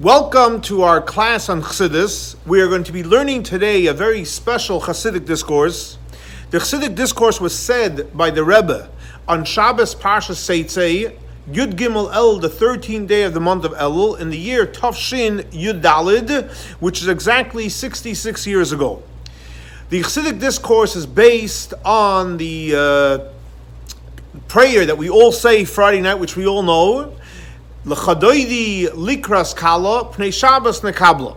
Welcome to our class on Chassidus. We are going to be learning today a very special Chassidic discourse. The Chassidic discourse was said by the Rebbe on Shabbos Parsha Seitzei, Yud Gimel El, the 13th day of the month of Elul, in the year Tafshin Yud Dalid, which is exactly 66 years ago. The Chassidic discourse is based on the uh, prayer that we all say Friday night, which we all know, L'chadoidi likras kala pnei Shabbos nekabla.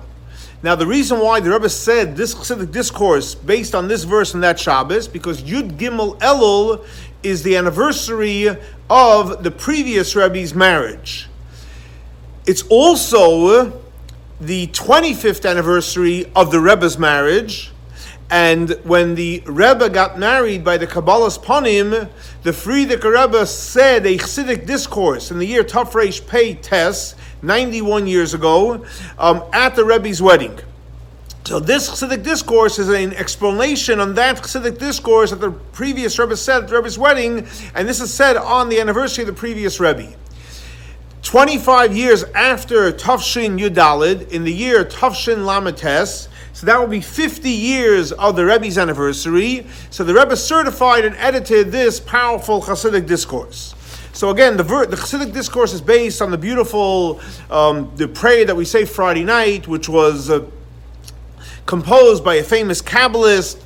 Now, the reason why the Rebbe said this Chassidic discourse based on this verse and that Shabbos, because Yud Gimel Elul is the anniversary of the previous Rebbe's marriage. It's also the 25th anniversary of the Rebbe's marriage, and when the Rebbe got married by the Kabbalah's Panim, the Frierdiker Rebbe said a Chassidic discourse in the year Tafresh Pei Tes, 91 years ago, um, at the Rebbe's wedding. So this Chassidic discourse is an explanation on that Chassidic discourse that the previous Rebbe said at the Rebbe's wedding, and this is said on the anniversary of the previous Rebbe. 25 years after Tafshin Yudalid, in the year Tafshin Lamates, so that will be 50 years of the Rebbe's anniversary. So the Rebbe certified and edited this powerful Hasidic discourse. So again, the, ver- the Hasidic discourse is based on the beautiful um, the prayer that we say Friday night, which was uh, composed by a famous Kabbalist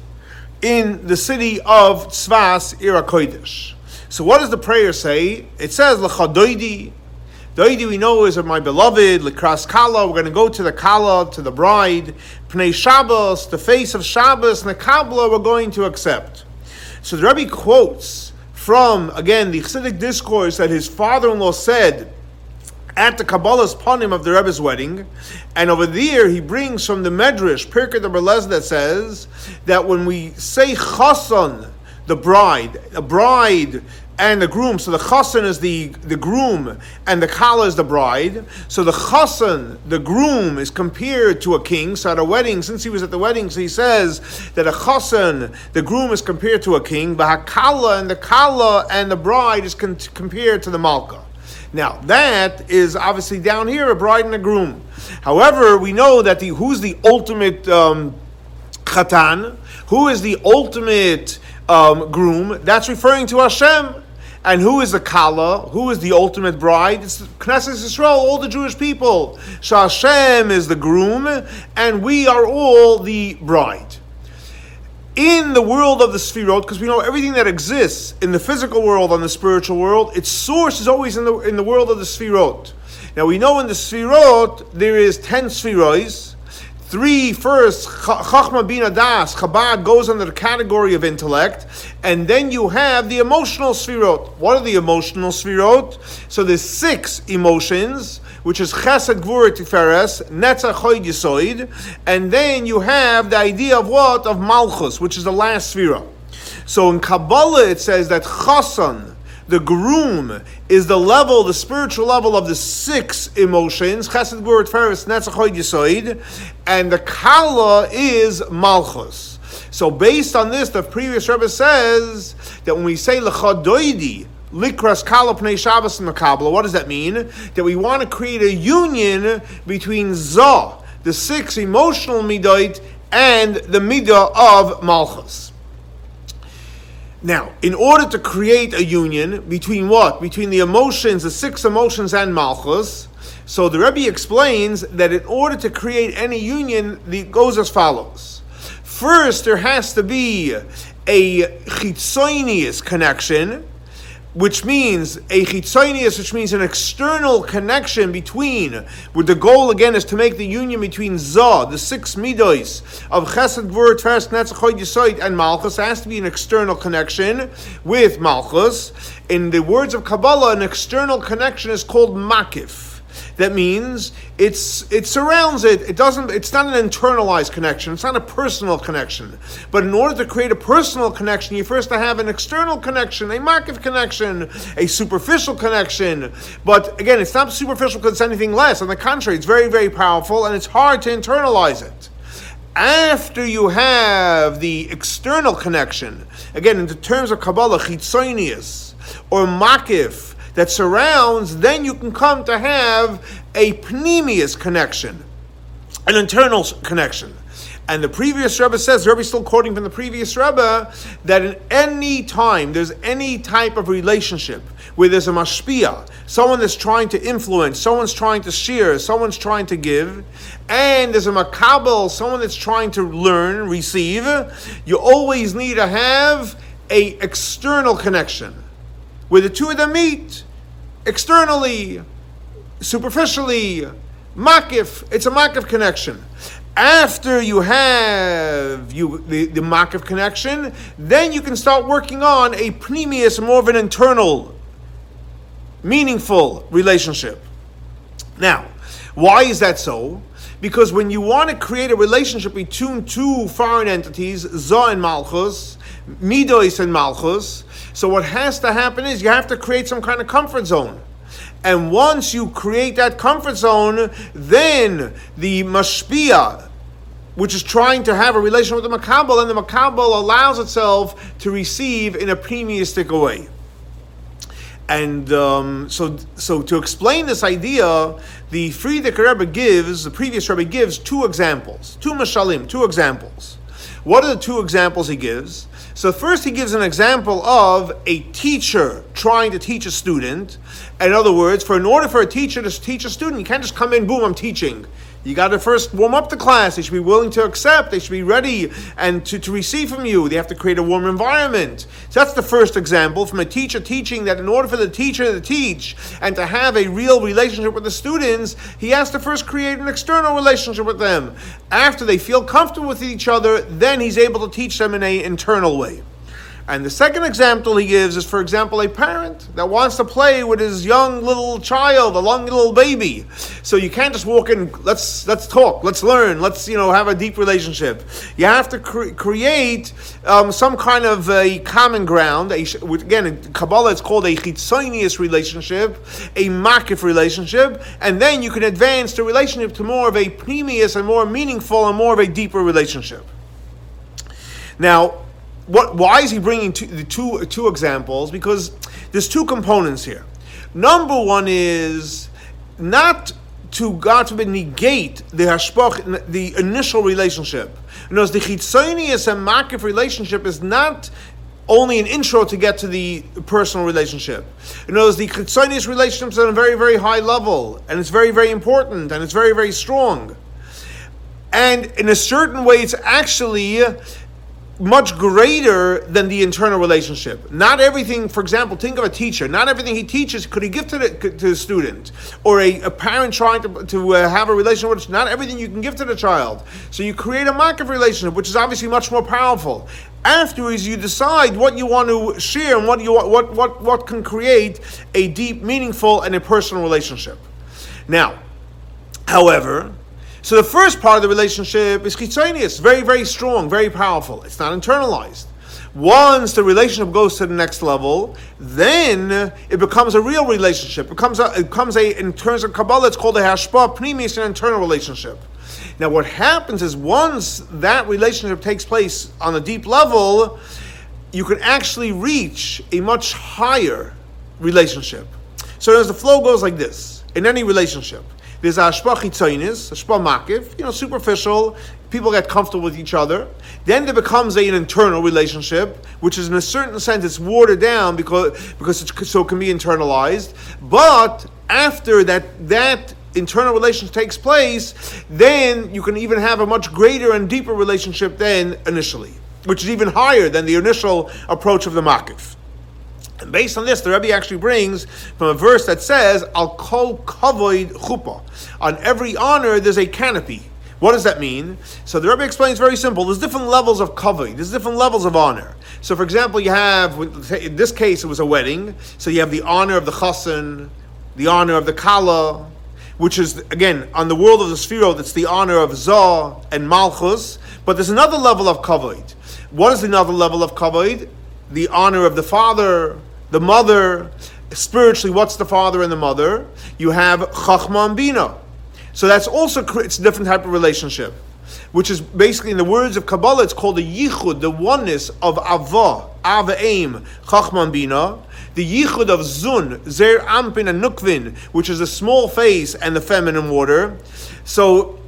in the city of Tzvas, Ira Kodesh. So what does the prayer say? It says, the idea we know is of my beloved, Likras Kala, we're going to go to the Kala, to the bride, Pnei Shabbos, the face of Shabbos, and the Kabbalah we're going to accept. So the Rebbe quotes from, again, the Chassidic discourse that his father-in-law said at the Kabbalah's panim of the Rebbe's wedding, and over there he brings from the Medrash, Pirkei de that says that when we say Chasan, the bride, a bride and the groom. So the chassan is the, the groom, and the kala is the bride. So the chassan, the groom, is compared to a king. So at a wedding, since he was at the wedding, so he says that a chassan, the groom, is compared to a king. But hakala and the kala and the bride is con- compared to the malka. Now that is obviously down here a bride and a groom. However, we know that the who's the ultimate um, chatan, who is the ultimate um, groom? That's referring to Hashem. And who is the Kala? Who is the ultimate bride? It's Knesset Yisrael, all the Jewish people. Shashem is the groom, and we are all the bride. In the world of the Sfirot, because we know everything that exists in the physical world and the spiritual world, its source is always in the, in the world of the Sfirot. Now we know in the Sfirot there is ten Sfiros, Three first, Chachma Bina Das, Chabad goes under the category of intellect, and then you have the emotional sfirot. What are the emotional sfirot? So there's six emotions, which is Chesed, Gvur, Tiferes, Netzach, Choyd, Yisoid, and then you have the idea of what? Of Malchus, which is the last sfirot. So in Kabbalah it says that Chasan, the groom is the level, the spiritual level of the six emotions, chesed, gvur, feres, netzachoid, yisoid, and the kala is malchus. So based on this, the previous Rebbe says that when we say lechadoidi, likras kala pnei Shabbos the what does that mean? That we want to create a union between zah, the six emotional midot, and the midah of malchus. Now, in order to create a union between what? Between the emotions, the six emotions, and Malchus. So the Rebbe explains that in order to create any union, it goes as follows. First, there has to be a chitzonius connection which means a chitzonius, which means an external connection between, where the goal again is to make the union between Zah, the six midos of Chesed, Gvur, Tiferes, Netzach, Yisoid, and Malchus. has to be an external connection with Malchus. In the words of Kabbalah, an external connection is called Makif. That means it's it surrounds it. It doesn't. It's not an internalized connection. It's not a personal connection. But in order to create a personal connection, you first have an external connection, a market connection, a superficial connection. But again, it's not superficial because it's anything less. On the contrary, it's very very powerful, and it's hard to internalize it after you have the external connection, again, in the terms of Kabbalah, chitzonius or makif, that surrounds, then you can come to have a pnimius connection, an internal connection. And the previous Rebbe says, Rebbe still quoting from the previous Rebbe, that in any time there's any type of relationship where there's a mashpia, someone that's trying to influence, someone's trying to share, someone's trying to give, and there's a makabel, someone that's trying to learn, receive, you always need to have a external connection where the two of them meet externally, superficially, makif. It's a makif connection. After you have you the, the makif connection, then you can start working on a pnimius, more of an internal, meaningful relationship. Now, why is that so? Because when you want to create a relationship between two foreign entities, Zah and Malchus, Midois and Malchus, so what has to happen is you have to create some kind of comfort zone. And once you create that comfort zone, then the mashpia, which is trying to have a relation with the makabel, and the makabel allows itself to receive in a premiistic way. And um, so, so to explain this idea, the Frierdiker Rebbe gives, the previous Rebbe gives two examples, two mashalim, two examples. What are the two examples he gives? So first he gives an example of a teacher trying to teach a student. In other words, for in order for a teacher to teach a student, you can't just come in, boom, I'm teaching. You got to first warm up the class. They should be willing to accept. They should be ready and to, to receive from you. They have to create a warm environment. So that's the first example from a teacher teaching that in order for the teacher to teach and to have a real relationship with the students, he has to first create an external relationship with them. After they feel comfortable with each other, then he's able to teach them in an internal way. And the second example he gives is, for example, a parent that wants to play with his young little child, a young little baby. So you can't just walk in. Let's let's talk. Let's learn. Let's you know have a deep relationship. You have to cre- create um, some kind of a common ground. A, again, in Kabbalah, it's called a chitzonius relationship, a makif relationship, and then you can advance the relationship to more of a premius and more meaningful and more of a deeper relationship. Now what, why is he bringing two, the two, two examples? Because there's two components here. Number one is not to God forbid negate the hashpach, the initial relationship. You know, the chitzonius and makif relationship is not only an intro to get to the personal relationship. You know, the chitzonius relationship is on a very, very high level, and it's very, very important, and it's very, very strong. And in a certain way, it's actually much greater than the internal relationship. Not everything, for example, think of a teacher. Not everything he teaches could he give to the, to the student, or a, a parent trying to, to uh, have a relationship with. Not everything you can give to the child. So you create a makif relationship, which is obviously much more powerful. Afterwards, you decide what you want to share and what you what what what can create a deep, meaningful, and a personal relationship. Now, however, so the first part of the relationship is chitzonius, very, very strong, very powerful. It's not internalized. Once the relationship goes to the next level, then it becomes a real relationship. It becomes a, it becomes a in terms of Kabbalah, it's called a hashpa pnimius, an internal relationship. Now, what happens is once that relationship takes place on a deep level, you can actually reach a much higher relationship. So as the flow goes like this in any relationship. There's ashpa chitzonis, ashpa makif, you know, superficial. People get comfortable with each other. Then there becomes a, an internal relationship, which is in a certain sense it's watered down because because it's, so it can be internalized. But after that that internal relationship takes place, then you can even have a much greater and deeper relationship than initially, which is even higher than the initial approach of the makif. And based on this, the Rebbe actually brings from a verse that says, Al kol kavoid chuppah. On every honor, there's a canopy. What does that mean? So the Rebbe explains very simple. There's different levels of kavod. There's different levels of honor. So, for example, you have in this case it was a wedding. So you have the honor of the chassan, the honor of the kala, which is again on the world of the sphero. That's the honor of zah and malchus. But there's another level of kavod. What is another level of kavod? The honor of the father, the mother, spiritually, what's the father and the mother? You have Chachma and Bina. So that's also it's a different type of relationship. which is basically in the words of Kabbalah, it's called the Yichud, the oneness of Avah, Ava Aim, Chachman Bina, the Yichud of Zun, Zer Ampin and Nukvin, which is the small face and the feminine water. So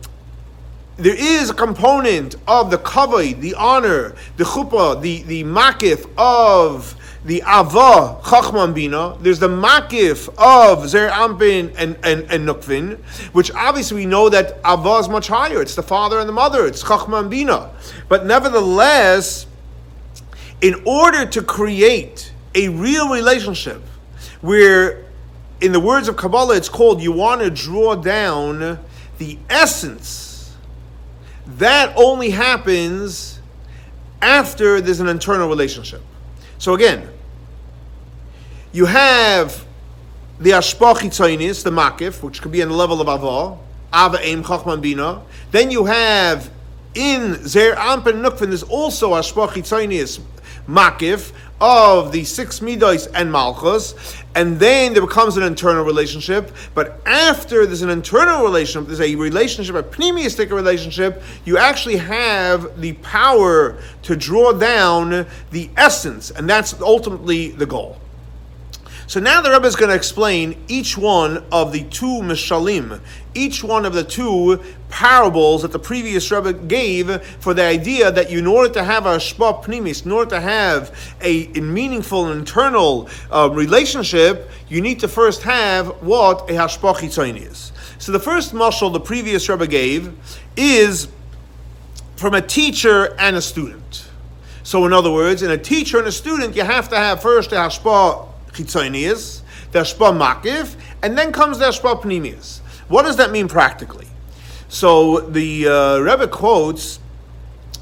there is a component of the kavod, the honor, the chuppah, the, the makif of the Ava Chachman Bina, there's the Makif of Zer Ampin and, and, and Nukvin, which obviously we know that Ava is much higher. It's the father and the mother, it's Chachman Bina. But nevertheless, in order to create a real relationship where, in the words of Kabbalah, it's called you want to draw down the essence, that only happens after there's an internal relationship. So again, you have the Ashpa Chitzainis, the Makif, which could be on the level of Ava, Ava Eim Chachman Bina. Then you have in Zer Ampen Nukvin, there's also Chitzainis, Makif, of the six midos and malchus, and then there becomes an internal relationship. But after there's an internal relationship, there's a relationship, a pneumistic relationship. You actually have the power to draw down the essence, and that's ultimately the goal. So now the Rebbe is going to explain each one of the two mishalim, each one of the two parables that the previous Rebbe gave for the idea that you, in order to have a shpa pnimis, in order to have a, meaningful internal uh, relationship, you need to first have what a hashpa is. So the first mashal the previous Rebbe gave is from a teacher and a student. So in other words, in a teacher and a student, you have to have first a hashpa chitzonius, the Ashpa and then comes the Ashpa Pnimius. What does that mean practically? So the uh, Rebbe quotes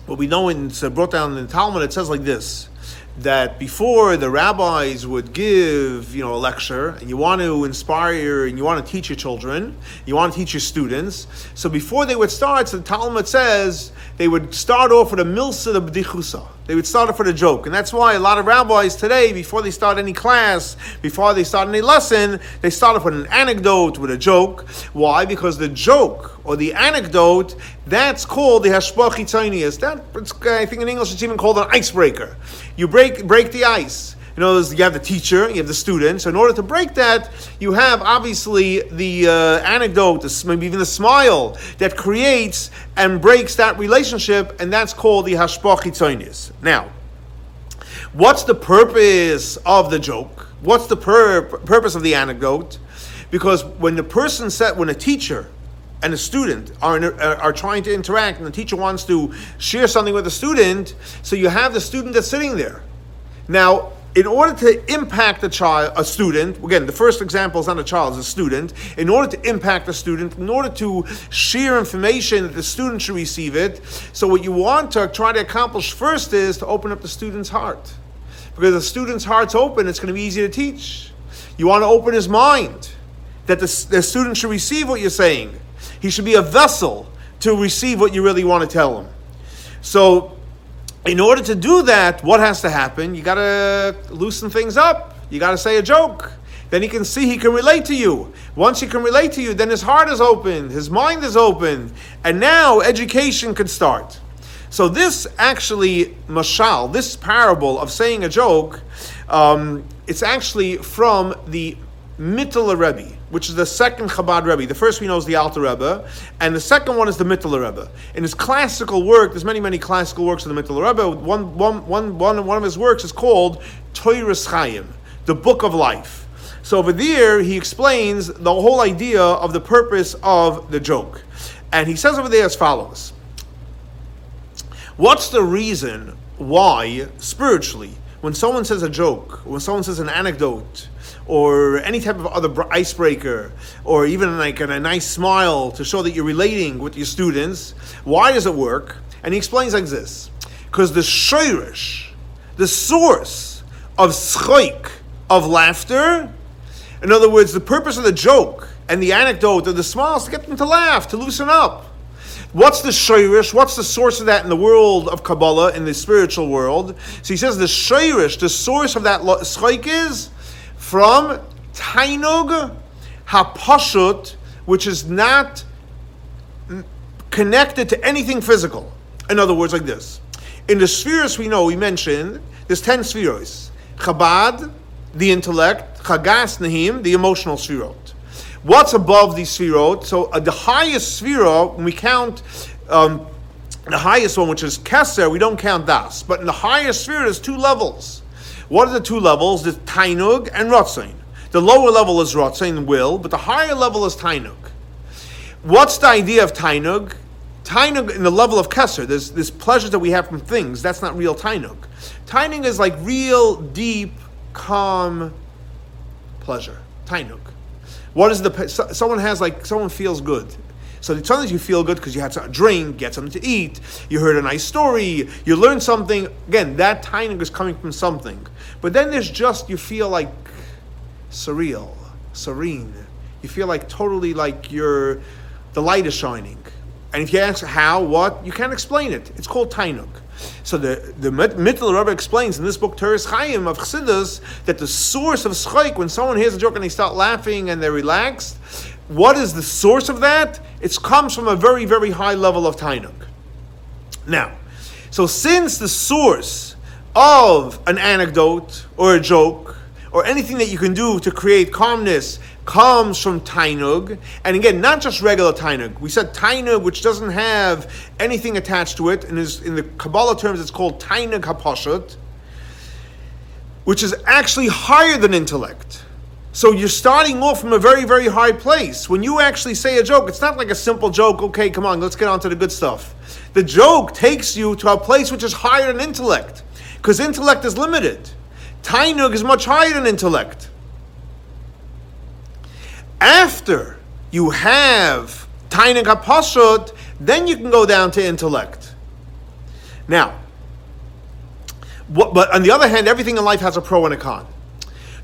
what we know in it's brought down in the Talmud. It says like this: that before the rabbis would give you know a lecture, and you want to inspire and you want to teach your children, you want to teach your students. So before they would start, so the Talmud says they would start off with a milsa of b'dichusa they would start off with a joke. And that's why a lot of rabbis today, before they start any class, before they start any lesson, they start off with an anecdote, with a joke. Why? Because the joke or the anecdote, that's called the hashpach chitzonius. That, I think in English it's even called an icebreaker. You break, break the ice. You know, you have the teacher, you have the student. So in order to break that, you have obviously the uh, anecdote, maybe even the smile that creates and breaks that relationship, and that's called the hashpach Now, what's the purpose of the joke? What's the pur- purpose of the anecdote? Because when the person said, when a teacher and a student are, uh, are trying to interact, and the teacher wants to share something with the student, so you have the student that's sitting there. Now, in order to impact a child, a student, again, the first example is not a child, it's a student. In order to impact a student, in order to share information that the student should receive it, so what you want to try to accomplish first is to open up the student's heart. Because the student's heart's open, it's going to be easy to teach. You want to open his mind that the, the student should receive what you're saying. He should be a vessel to receive what you really want to tell him. So in order to do that, what has to happen? You got to loosen things up. You got to say a joke. Then he can see he can relate to you. Once he can relate to you, then his heart is open, his mind is open, and now education can start. So this actually, mashal, this parable of saying a joke, um, it's actually from the Mittler Rebbe which is the second Chabad Rebbe. The first we know is the Alter Rebbe, and the second one is the Mittler Rebbe. In his classical work, there's many, many classical works of the Mittler Rebbe. One, one, one, one, one of his works is called Toiris Chaim, the Book of Life. So over there, he explains the whole idea of the purpose of the joke. And he says over there as follows What's the reason why, spiritually, when someone says a joke, when someone says an anecdote, or any type of other icebreaker, or even like a, nice smile to show that you're relating with your students. Why does it work? And he explains like this: because the shirish, the source of schoik, of laughter, in other words, the purpose of the joke and the anecdote or the smiles to get them to laugh, to loosen up. What's the shirish? What's the source of that in the world of Kabbalah, in the spiritual world? So he says the shirish, the source of that schoik is from Tainug Hapashut, which is not connected to anything physical. In other words, like this. In the spheres we know, we mentioned, there's 10 spheres. Chabad, the intellect, Chagas Nahim, the emotional spherot. What's above the spherot? So uh, the highest sphere, when we count um, the highest one, which is Keser, we don't count Das. But in the highest sphere, there's two levels. What are the two levels? There's Tainug and Rotzain. The lower level is Rotzain, will, but the higher level is Tainug. What's the idea of Tainug? Tainug in the level of Keser, there's this pleasure that we have from things. That's not real Tainug. Tainug is like real, deep, calm pleasure. Tainug. What is the someone has like someone feels good. So sometimes you feel good because you had a drink, get something to eat, you heard a nice story, you learned something. Again, that tainug is coming from something. But then there's just you feel like surreal, serene. You feel like totally like you're the light is shining. And if you ask how, what, you can't explain it. It's called Tainuk. So the the Mittler Rebbe explains in this book Toras Chaim of Chassidus that the source of schayk when someone hears a joke and they start laughing and they're relaxed, what is the source of that? It comes from a very very high level of tainug. Now, so since the source of an anecdote or a joke or anything that you can do to create calmness comes from Tainug. And again, not just regular Tainug. We said Tainug, which doesn't have anything attached to it, and is in the Kabbalah terms, it's called Tainug HaPashut, which is actually higher than intellect. So you're starting off from a very, very high place. When you actually say a joke, it's not like a simple joke, okay, come on, let's get on to the good stuff. The joke takes you to a place which is higher than intellect, because intellect is limited. Tainug is much higher than intellect. After you have Tainug HaPashut, then you can go down to intellect. Now, what, but on the other hand, everything in life has a pro and a con.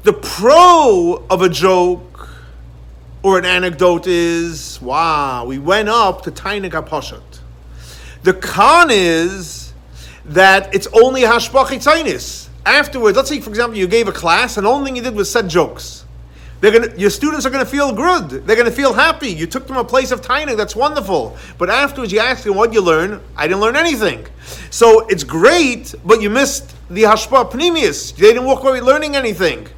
The pro of a joke or an anecdote is, wow, we went up to Tainug HaPashut. The con is that it's only hashbach Afterwards, let's say, for example, you gave a class and the only thing you did was set jokes. Gonna, your students are going to feel good. They're going to feel happy. You took them a place of tiny. That's wonderful. But afterwards, you ask them, what you learn? I didn't learn anything. So it's great, but you missed the hashpa pnimius. They didn't walk away learning anything.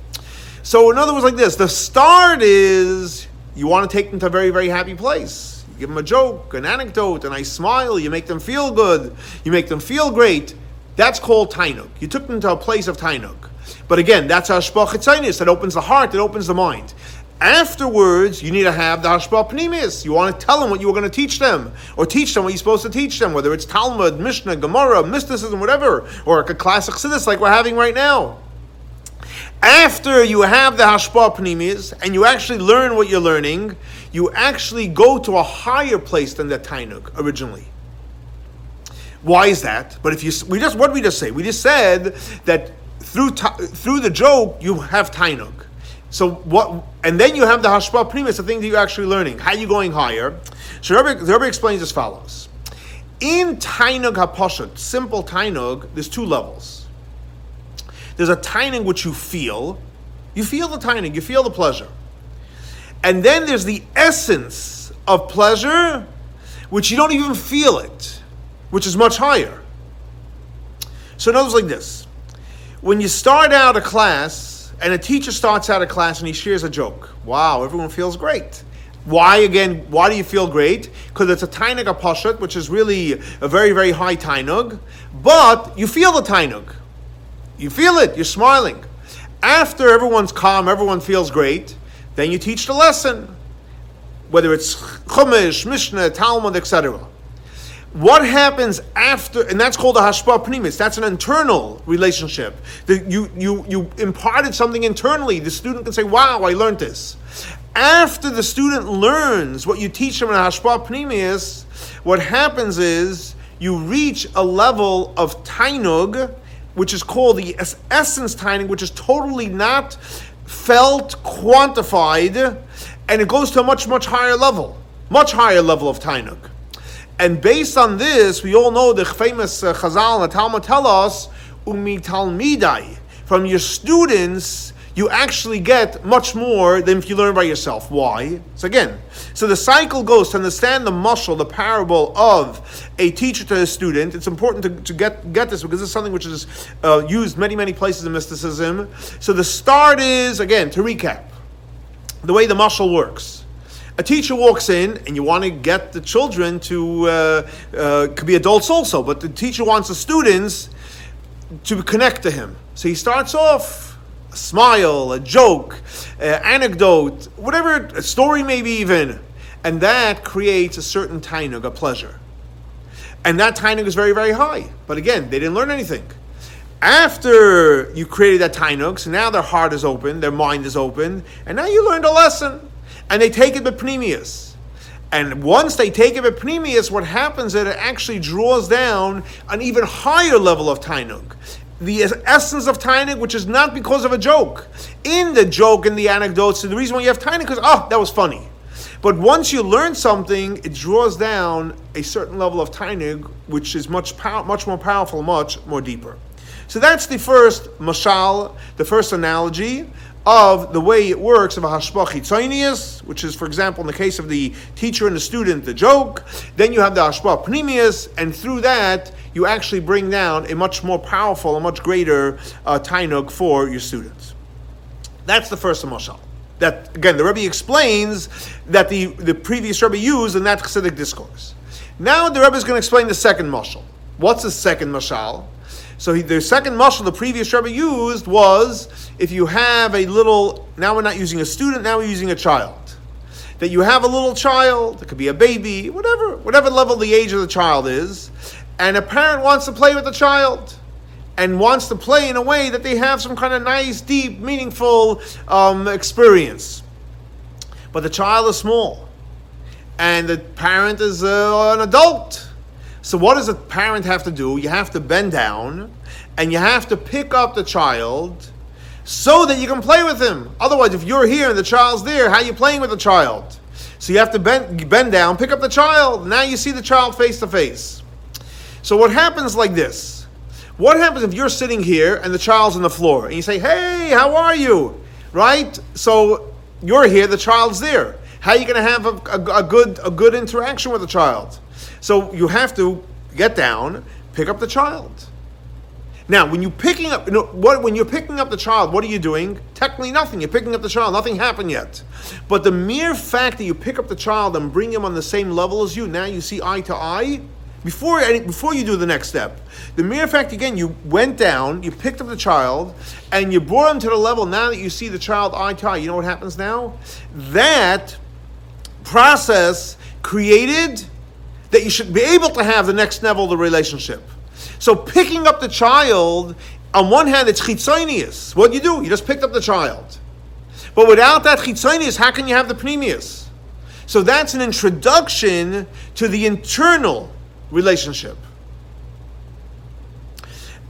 So in other words, like this, the start is you want to take them to a very, very happy place. You give them a joke, an anecdote, a nice smile. You make them feel good. You make them feel great. That's called tainuk. You took them to a place of tainuk. But again, that's hashpah chitzainis. That opens the heart. It opens the mind. Afterwards, you need to have the hashpah pnimis. You want to tell them what you were going to teach them, or teach them what you're supposed to teach them, whether it's Talmud, Mishnah, Gemara, mysticism, whatever, or a classic siddhis like we're having right now. After you have the hashpah pnimis and you actually learn what you're learning, you actually go to a higher place than the tainuk originally. Why is that? But if you we just what did we just say? We just said that through through the joke you have tainuk. So what? And then you have the hashpa primus, the thing that you're actually learning. How are you going higher? So Rebbe, the Rebbe explains as follows: In tainug haposhet, simple tainug, there's two levels. There's a tainug which you feel, you feel the tainug, you feel the pleasure, and then there's the essence of pleasure, which you don't even feel it, which is much higher. So words, like this when you start out a class and a teacher starts out a class and he shares a joke, wow, everyone feels great. Why again? Why do you feel great? Because it's a tainug apashut, which is really a very very high tainug, but you feel the tainug. You feel it. You're smiling. After everyone's calm, everyone feels great. Then you teach the lesson, whether it's chumash, mishnah, talmud, etc what happens after, and that's called a hashpa pnimis. That's an internal relationship. That you you you imparted something internally. The student can say, "Wow, I learned this." After the student learns what you teach them in a hashpa pnimis, what happens is you reach a level of tainug, which is called the essence tainug, which is totally not felt, quantified, and it goes to a much much higher level, much higher level of tainuk. And based on this, we all know the famous uh, Chazal and the Talmud tell us, umi talmidai, from your students, you actually get much more than if you learn by yourself. Why? So again, so the cycle goes to understand the mashal, the parable of a teacher to a student. It's important to, to get, get this because it's something which is uh, used many, many places in mysticism. So the start is, again, to recap, the way the mashal works. A teacher walks in, and you want to get the children to, uh, uh, could be adults also, but the teacher wants the students to connect to him. So he starts off a smile, a joke, an anecdote, whatever, a story maybe even. And that creates a certain tainug, a pleasure. And that tainug is very, very high. But again, they didn't learn anything. After you created that tainug, so now their heart is open, their mind is open, and now you learned a lesson. And they take it with bepnimius. And once they take it with bepnimius, what happens is it actually draws down an even higher level of tainug the essence of Tainug, which is not because of a joke. In the joke and the anecdotes, the reason why you have Tainug is, oh, that was funny. But once you learn something, it draws down a certain level of Tainug, which is much, pow- much more powerful, much more deeper. So that's the first mashal, the first analogy of the way it works of a chitzonius, which is, for example, in the case of the teacher and the student, the joke. Then you have the hashpach pnimius, and through that, you actually bring down a much more powerful, a much greater uh, tainug for your students. That's the first mashal. That again, the Rebbe explains that the, the previous Rebbe used in that Chassidic discourse. Now the Rebbe is going to explain the second mashal. What's the second mashal? So he, the second mashal the previous Rebbe used was if you have a little, now we're not using a student, now we're using a child. That you have a little child, it could be a baby, whatever, whatever level the age of the child is, and a parent wants to play with the child and wants to play in a way that they have some kind of nice, deep, meaningful um, experience. But the child is small, and the parent is uh, an adult so what does a parent have to do? You have to bend down and you have to pick up the child so that you can play with him. Otherwise, if you're here and the child's there, how are you playing with the child? So you have to bend, bend down, pick up the child. Now you see the child face to face. So what happens like this? What happens if you're sitting here and the child's on the floor and you say, "Hey, how are you?" Right? So you're here, the child's there. How are you going to have a, a, a good a good interaction with the child? So you have to get down, pick up the child. Now, when you picking up, you know, what, when you're picking up the child, what are you doing? Technically, nothing. You're picking up the child. Nothing happened yet. But the mere fact that you pick up the child and bring him on the same level as you, now you see eye to eye. Before, before you do the next step, the mere fact again you went down, you picked up the child, and you brought him to the level. Now that you see the child eye to eye, you know what happens now? That process created that you should be able to have the next level of the relationship. So picking up the child, on one hand, it's chitzonius. What do you do? You just picked up the child. But without that chitzonius, how can you have the pnimius? So that's an introduction to the internal relationship.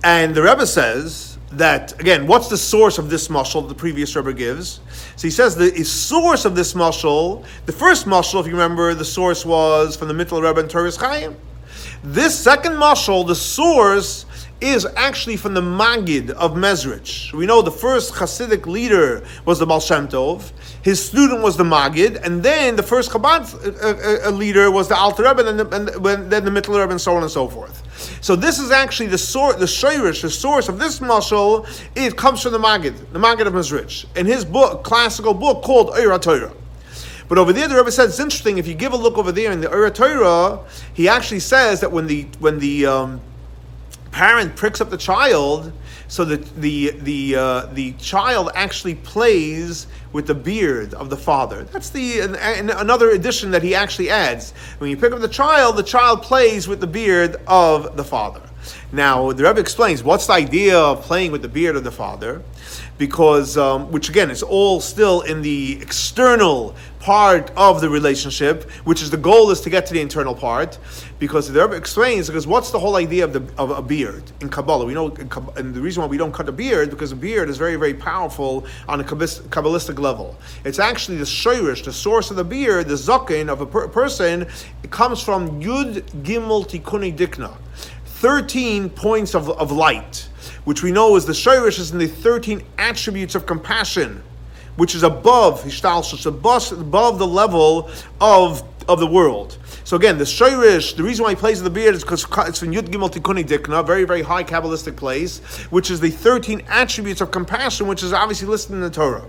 And the Rebbe says, that again, what's the source of this mashal the previous Rebbe gives? So he says the source of this mashal, the first mashal, if you remember, the source was from the Mittel Rebbe and Toras Chaim. This second mashal, the source is actually from the Magid of Mezrich. We know the first Hasidic leader was the Baal Shem Tov, his student was the Magid, and then the first Chabad uh, uh, uh leader was the Alter Rebbe, and, the, and then the Mittel Rebbe, and so on and so forth. So this is actually the source, the shayrish, the source of this mashal. It comes from the Magid, the Magid of Mezrich, in his book, classical book called Eira Torah. But over there, the Rebbe says it's interesting. If you give a look over there in the Eira Torah, he actually says that when the when the um, parent pricks up the child, so that the the uh, the child actually plays with the beard of the father. That's the another addition that he actually adds. When you pick up the child, the child plays with the beard of the father. Now the Rebbe explains what's the idea of playing with the beard of the father because, um, which again is all still in the external part of the relationship, which is the goal is to get to the internal part, because the Rebbe explains because what's the whole idea of the of a beard in Kabbalah? We know, and the reason why we don't cut a beard because a beard is very very powerful on a kabbalistic level. It's actually the shirish, the source of the beard, the zakin of a per- person. It comes from Yud Gimel Tikuni Dikna, thirteen points of, of light which we know is the Shirish is in the 13 attributes of compassion, which is above Hishtalshus, above, above the level of, of the world. So again, the Shirish, the reason why he plays with the beard is because it's in Yud Gimel Tikkuni Dikna, very, very high Kabbalistic place, which is the 13 attributes of compassion, which is obviously listed in the Torah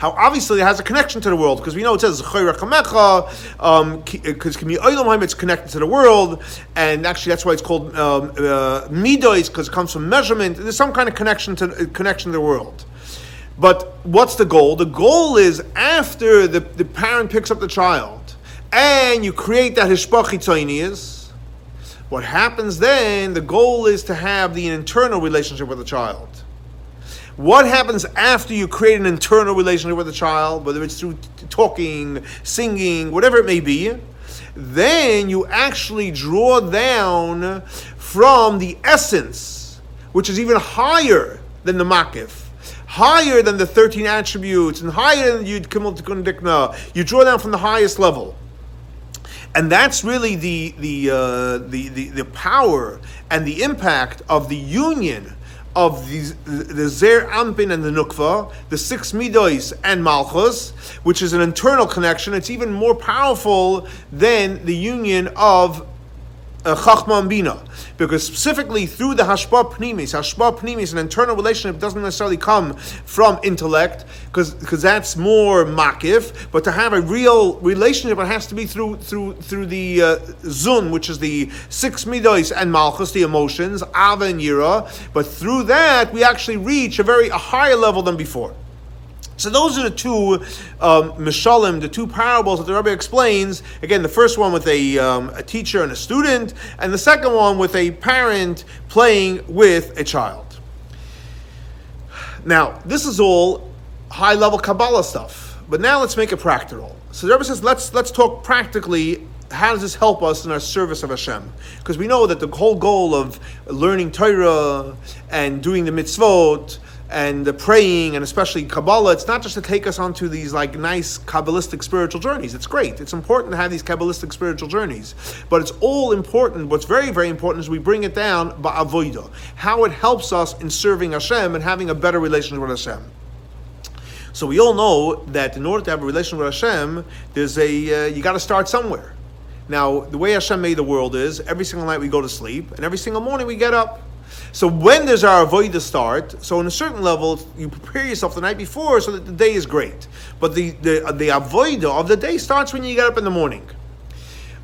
how obviously it has a connection to the world because we know it says um, because um, it's connected to the world, and actually that's why it's called um, uh, because it comes from measurement. There's some kind of connection to uh, connection to the world. But what's the goal? The goal is after the, the parent picks up the child and you create that hishpach what happens then, the goal is to have the internal relationship with the child. What happens after you create an internal relationship with a child, whether it's through talking, singing, whatever it may be? Then you actually draw down from the essence, which is even higher than the makif, higher than the 13 attributes, and higher than Yud Gimel Tikkun Dikna. You draw down from the highest level. And that's really the, the, uh, the, the, the power and the impact of the union of the, the Zer Ampin and the Nukva, the six Midois and Malchus, which is an internal connection. It's even more powerful than the union of Chachma and Bina. Because specifically through the Hashpa Pnimis, Hashpa Pnimis, an internal relationship doesn't necessarily come from intellect, because that's more makif, but to have a real relationship, it has to be through through through the uh, Zun, which is the six midos and Malchus, the emotions, Ava and Yira, but through that we actually reach a very a higher level than before. So those are the two um, mishalim, the two parables that the Rebbe explains. Again, the first one with a, um, a teacher and a student, and the second one with a parent playing with a child. Now, this is all high level Kabbalah stuff, but now let's make it practical. So the Rebbe says, let's let's talk practically. How does this help us in our service of Hashem? Because we know that the whole goal of learning Torah and doing the mitzvot and the praying and especially Kabbalah, it's not just to take us onto these like nice Kabbalistic spiritual journeys. It's great. It's important to have these Kabbalistic spiritual journeys. But it's all important. What's very, very important is we bring it down ba'avoida. How it helps us in serving Hashem and having a better relationship with Hashem. So we all know that in order to have a relationship with Hashem, there's a uh, you got to start somewhere. Now, the way Hashem made the world is every single night we go to sleep, and every single morning we get up. So when does our avoid start? So on a certain level, you prepare yourself the night before so that the day is great. But the the the avoid of the day starts when you get up in the morning.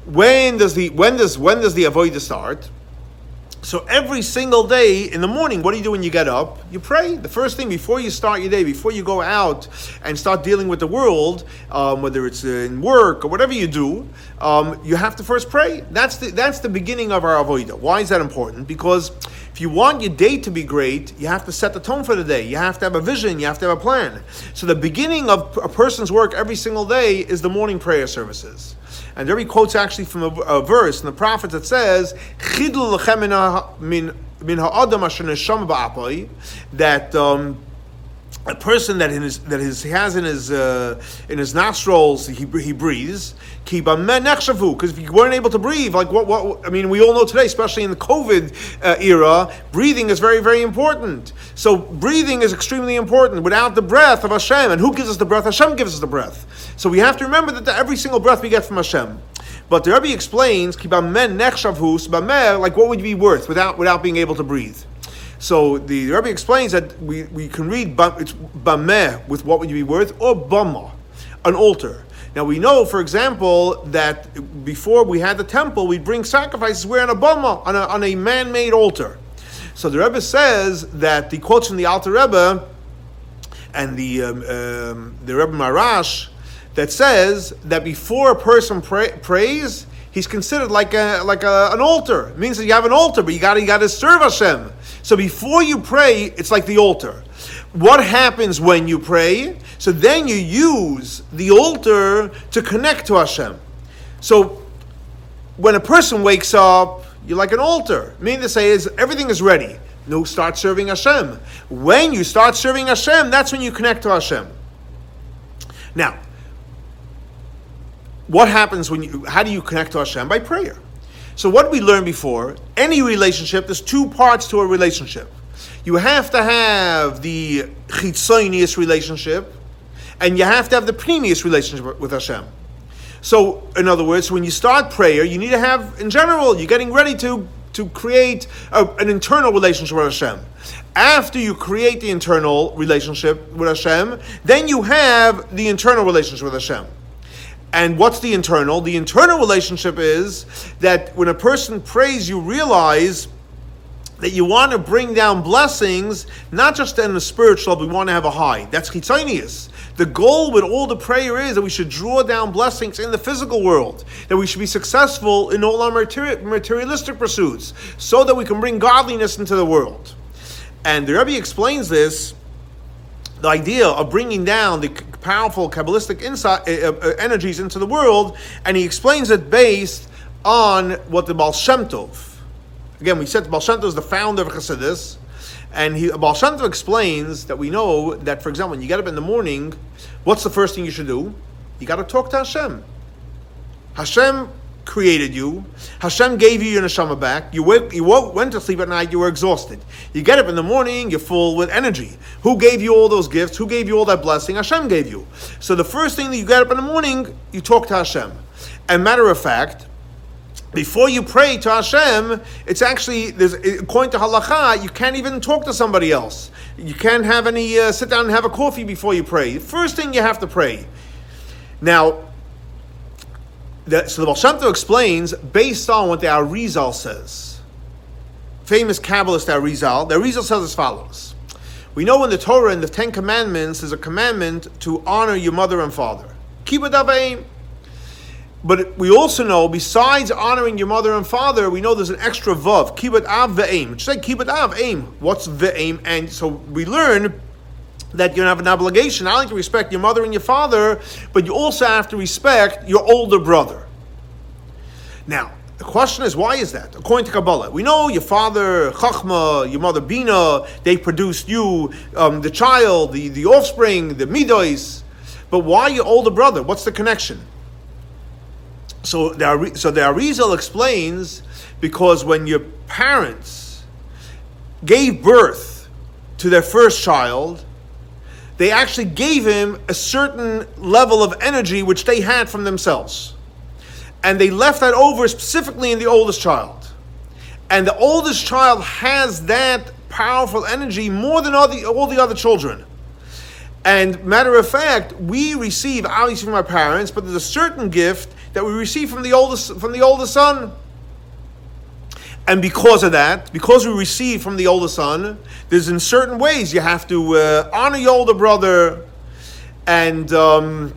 When does the when does when does the avoid start? So every single day in the morning, what do you do when you get up? You pray. The first thing before you start your day, before you go out and start dealing with the world, um, whether it's in work or whatever you do, um, you have to first pray. That's the that's the beginning of our avodah. Why is that important? Because if you want your day to be great, you have to set the tone for the day. You have to have a vision. You have to have a plan. So the beginning of a person's work every single day is the morning prayer services. And there he quotes actually from a, a verse in the prophets that says, that um, a person that in his, that his, he has in his uh, in his nostrils he, he breathes because if you weren't able to breathe like what what I mean we all know today especially in the COVID uh, era breathing is very very important. So breathing is extremely important. Without the breath of Hashem and who gives us the breath? Hashem gives us the breath. So we have to remember that every single breath we get from Hashem. But the Rebbe explains like what would be worth without without being able to breathe so the Rebbe explains that we, we can read it's bameh with what would you be worth or bama, an altar. Now we know, for example, that before we had the temple, we'd bring sacrifices where a bama, on a, on a man-made altar. So the Rebbe says that the quotes from the Alter Rebbe and the um, um, the Rebbe Maharash that says that before a person pray, prays, he's considered like a like a, an altar. It means that you have an altar, but you got you got to serve Hashem. So before you pray, it's like the altar. What happens when you pray? So then you use the altar to connect to Hashem. So when a person wakes up, you're like an altar. Meaning to say is everything is ready. No, start serving Hashem. When you start serving Hashem, that's when you connect to Hashem. Now, what happens when you? How do you connect to Hashem? By prayer. So what we learned before, any relationship, there's two parts to a relationship. You have to have the chitzonius relationship, and you have to have the previous relationship with Hashem. So, in other words, when you start prayer, you need to have, in general, you're getting ready to to create a, an internal relationship with Hashem. After you create the internal relationship with Hashem, then you have the internal relationship with Hashem. And what's the internal? The internal relationship is that when a person prays, you realize that you want to bring down blessings, not just in the spiritual, but we want to have a high. That's chitzonius. The goal with all the prayer is that we should draw down blessings in the physical world, that we should be successful in all our materialistic pursuits, so that we can bring godliness into the world. And the Rebbe explains this the idea of bringing down the powerful Kabbalistic insight, uh, uh, energies into the world, and he explains it based on what the Baal Shem Tov, Again, we said Baal Shem Tov is the founder of Chassidus, and he, Baal Shem Tov explains that we know that, for example, when you get up in the morning, what's the first thing you should do? You got to talk to Hashem. Hashem created you. Hashem gave you your neshama back. You went, you went to sleep at night. You were exhausted. You get up in the morning. You're full with energy. Who gave you all those gifts? Who gave you all that blessing? Hashem gave you. So the first thing that you get up in the morning, you talk to Hashem. And matter of fact, before you pray to Hashem, it's actually there's according to halacha, you can't even talk to somebody else. You can't have any uh, sit down and have a coffee before you pray. First thing you have to pray. Now, the, so the Baal explains based on what the Arizal says. Famous Kabbalist Arizal. The Arizal says as follows. We know in the Torah in the Ten Commandments there's a commandment to honor your mother and father. Kibbud eh? but we also know, besides honoring your mother and father, we know there's an extra vav, kibbut av ve'aim. Just like kibbut av, aim. What's ve'aim? And so we learn that you have an obligation not only to respect your mother and your father, but you also have to respect your older brother. Now, the question is, why is that? According to Kabbalah, we know your father, Chachma, your mother, Bina, they produced you, um, the child, the, the offspring, the midos. But why your older brother? What's the connection? So the, so the Arizal explains because when your parents gave birth to their first child, they actually gave him a certain level of energy which they had from themselves. And they left that over specifically in the oldest child. And the oldest child has that powerful energy more than all the, all the other children. And matter of fact, we receive obviously from our parents, but there's a certain gift that we receive from the oldest from the oldest son. And because of that, because we receive from the older son, there's in certain ways you have to uh, honor your older brother, and um,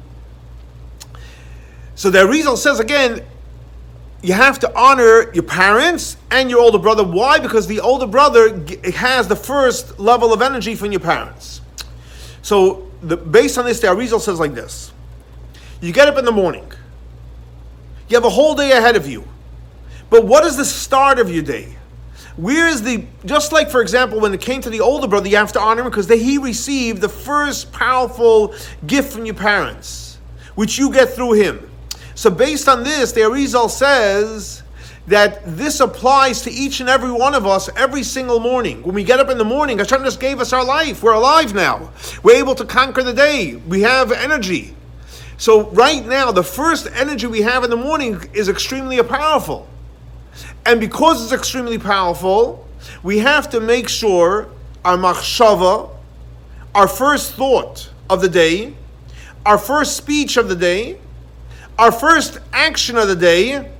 so the Arizal says again, you have to honor your parents and your older brother. Why? Because the older brother has the first level of energy from your parents. So, the, based on this, the Arizal says like this: You get up in the morning. You have a whole day ahead of you. But what is the start of your day? Where is the, just like for example, when it came to the older brother, you have to honor him because he received the first powerful gift from your parents, which you get through him. So based on this, the Arizal says that this applies to each and every one of us every single morning. When we get up in the morning, Hashem just gave us our life. We're alive now. We're able to conquer the day. We have energy. So right now, the first energy we have in the morning is extremely powerful. And because it's extremely powerful, we have to make sure our machshava, our first thought of the day, our first speech of the day, our first action of the day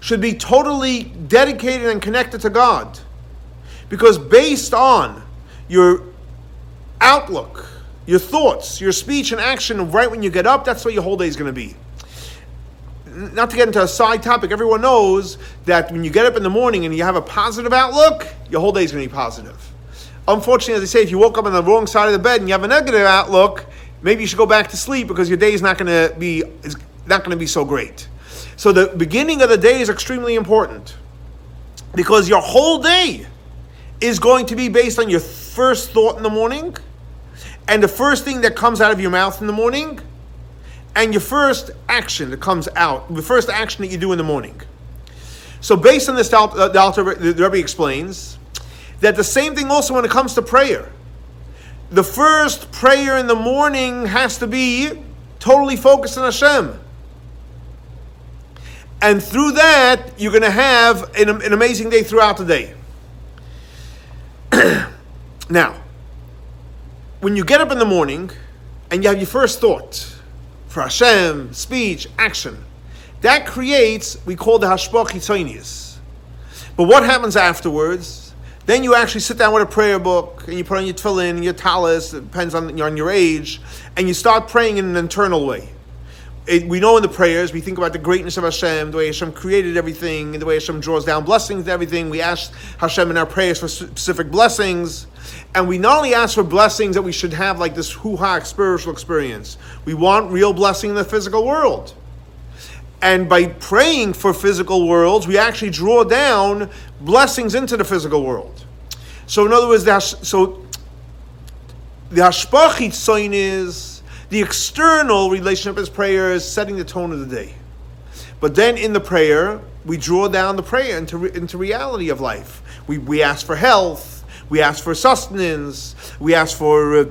should be totally dedicated and connected to God. Because based on your outlook, your thoughts, your speech and action right when you get up, that's what your whole day is going to be. Not to get into a side topic, everyone knows that when you get up in the morning and you have a positive outlook, your whole day is going to be positive. Unfortunately, as I say, if you woke up on the wrong side of the bed and you have a negative outlook, maybe you should go back to sleep because your day is not going to be is not going to be so great. So the beginning of the day is extremely important because your whole day is going to be based on your first thought in the morning and the first thing that comes out of your mouth in the morning, and your first action that comes out, the first action that you do in the morning. So, based on this, uh, the, the, the Rebbe explains that the same thing also when it comes to prayer. The first prayer in the morning has to be totally focused on Hashem. And through that, you're going to have an, an amazing day throughout the day. now, when you get up in the morning and you have your first thought for Hashem, speech, action, that creates, we call the Hashpach. But what happens afterwards? Then you actually sit down with a prayer book and you put on your tefillin your talis, it depends on, on your age, and you start praying in an internal way. It, we know in the prayers, we think about the greatness of Hashem, the way Hashem created everything, the way Hashem draws down blessings to everything. We ask Hashem in our prayers for specific blessings. And we not only ask for blessings that we should have like this hoo-ha spiritual experience, we want real blessing in the physical world. And by praying for physical worlds, we actually draw down blessings into the physical world. So, in other words, the, so the hashpah chitzonis is the external relationship is prayer is setting the tone of the day. But then in the prayer, we draw down the prayer into, into reality of life. We, we ask for health, we ask for sustenance, we ask for. Uh,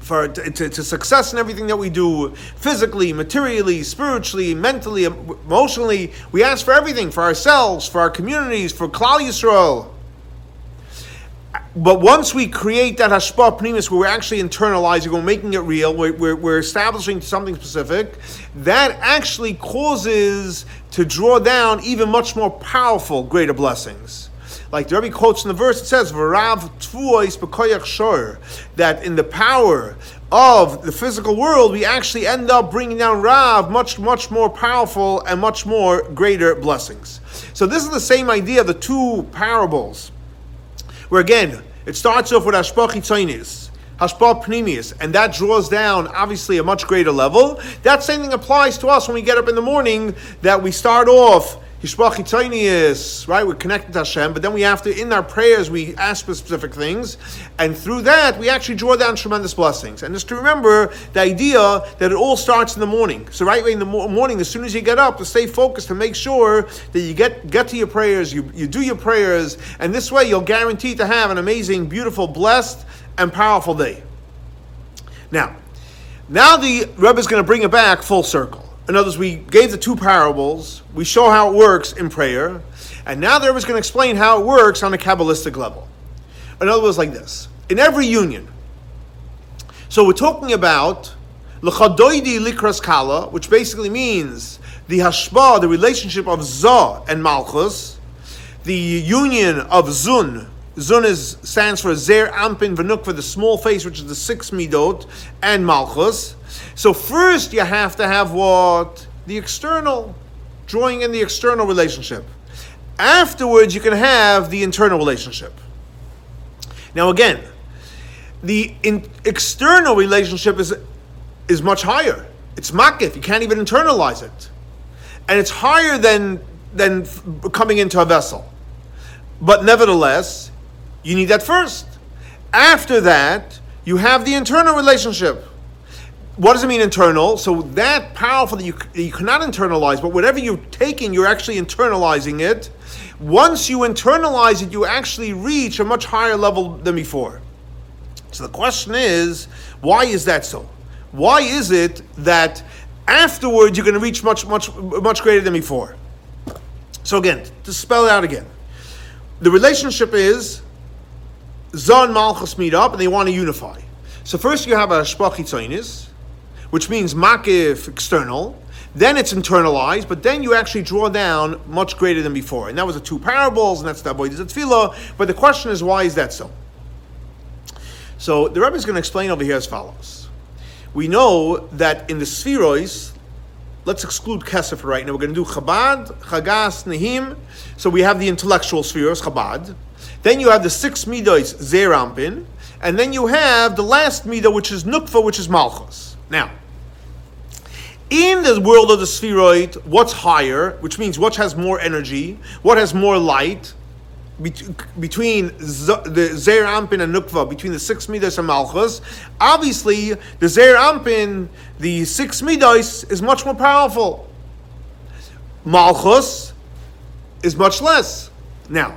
for to, to, success in everything that we do physically materially spiritually mentally emotionally we ask for everything for ourselves for our communities for Klal Yisrael but once we create that hashpah pnimis where we're actually internalizing we're making it real we're, we're, we're establishing something specific that actually causes to draw down even much more powerful greater blessings like the Rebbe quotes in the verse, it says, "V'rav shor," that in the power of the physical world, we actually end up bringing down Rav much, much more powerful and much more greater blessings. So this is the same idea of the two parables, where again it starts off with Tzainis. Hashpah Pnimius, and that draws down obviously a much greater level. That same thing applies to us when we get up in the morning, that we start off right? We're connected to Hashem, but then we have to, in our prayers, we ask for specific things, and through that, we actually draw down tremendous blessings. And just to remember the idea that it all starts in the morning. So, right away in the morning, as soon as you get up, to stay focused, to make sure that you get, get to your prayers, you, you do your prayers, and this way you'll guarantee to have an amazing, beautiful, blessed, and powerful day. Now, now the Rebbe is going to bring it back full circle. In other words, we gave the two parables, we show how it works in prayer, and now the Rebbe is going to explain how it works on a Kabbalistic level. In other words, like this in every union. So we're talking about which basically means the hashba, the relationship of za and malchus, the union of zun. Zun is, stands for zer ampin v'nuk for the small face, which is the six midot, and malchus. So first you have to have what? The external, drawing in the external relationship. Afterwards you can have the internal relationship. Now again, the in, external relationship is is much higher. It's makif. You can't even internalize it, and it's higher than than coming into a vessel. But nevertheless, you need that first. After that, you have the internal relationship what does it mean internal? So that powerful that you, you cannot internalize, but whatever you're taking, you're actually internalizing it. Once you internalize it, you actually reach a much higher level than before. So the question is, why is that so? Why is it that afterwards you're going to reach much, much, much greater than before? So again, to spell it out again, the relationship is Zon Malchus meet up and they want to unify. So first you have a Shpach which means makif external. Then it's internalized, but then you actually draw down much greater than before. And that was the two parables, and that's the avoid tefillah. But the question is, why is that so? So the Rebbe is going to explain over here as follows. We know that in the spheroids, let's exclude Keser right now. We're going to do Chabad, Chagas, Nehim. So we have the intellectual spheres, Chabad. Then you have the six midos, Zerampin. And then you have the last midah, which is Nukva, which is Malchus. Now, in the world of the spheroid, what's higher, which means what has more energy, what has more light, between the Zer Ampin and Nukva, between the six midas and Malchus, obviously the Zer Ampin, the six midas, is much more powerful. Malchus is much less. Now,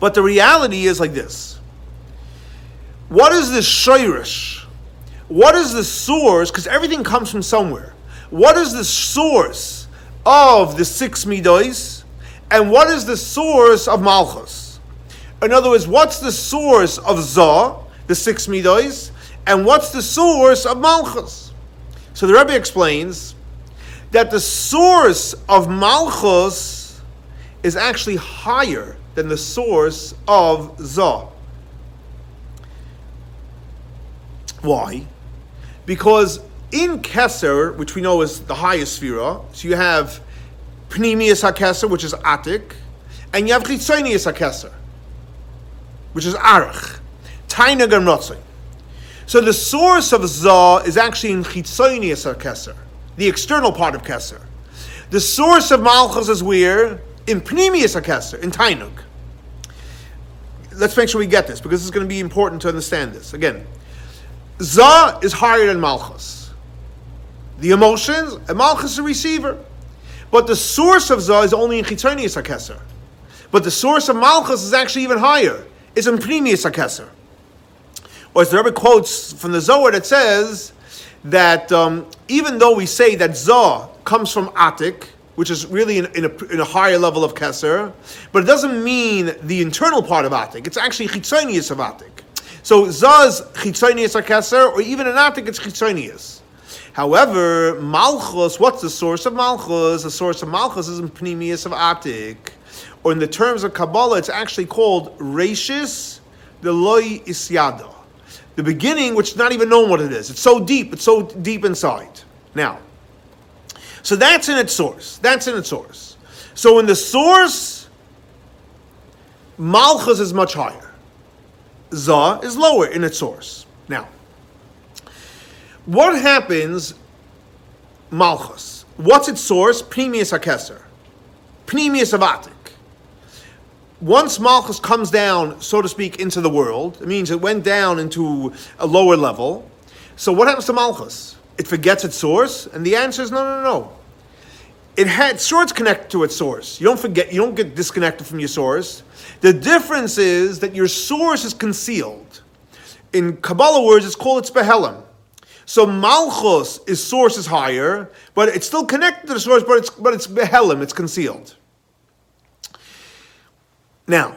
But the reality is like this. What is the shirish? What is the source? Because everything comes from somewhere. What is the source of the six midos? And what is the source of malchus? In other words, what's the source of za, the six midos? And what's the source of malchus? So the Rebbe explains that the source of malchus is actually higher than the source of za. Why? Because in Keser, which we know is the highest sphera, so you have Pnimius HaKeser, which is Atik, and you have Chitzonius HaKeser, which is Arich, Tainag and So the source of Za is actually in Chitzonius HaKeser, the external part of Keser. The source of Malchus is where? In Pnimius HaKeser, in Tainug. Let's make sure we get this, because it's going to be important to understand this. Again, Za is higher than Malchus. The emotions, and Malchus is a receiver. But the source of Za is only in Chitzonius HaKeser. But the source of Malchus is actually even higher. It's in Pnimius HaKeser. Or as the Rebbe quotes from the Zohar that says that um, even though we say that Za comes from Atik, which is really in, in, a, in, a, higher level of Keser, but it doesn't mean the internal part of Atik. It's actually Chitzonius of Atik. So Zaz Chitzonius HaKeser, or even in Atik, it's Chitzonius. However, Malchus, what's the source of Malchus? The source of Malchus is in Pnimius of Atik. Or in the terms of Kabbalah, it's actually called Rashis the Loi Isyada. The beginning, which is not even known what it is. It's so deep, it's so deep inside. Now, so that's in its source. That's in its source. So in the source, Malchus is much higher. Za is lower in its source. Now, what happens, Malchus? What's its source? Pnimius HaKeser. Pnimius Avatik. Once Malchus comes down, so to speak, into the world, it means it went down into a lower level. So what happens to Malchus? It forgets its source? And the answer is no, no, no. It had it's connected to its source. You don't forget, you don't get disconnected from your source. The difference is that your source is concealed. In Kabbalah words, it's called its behelim. So Malchus is source is higher, but it's still connected to the source, but it's but it's behelim, it's concealed. Now,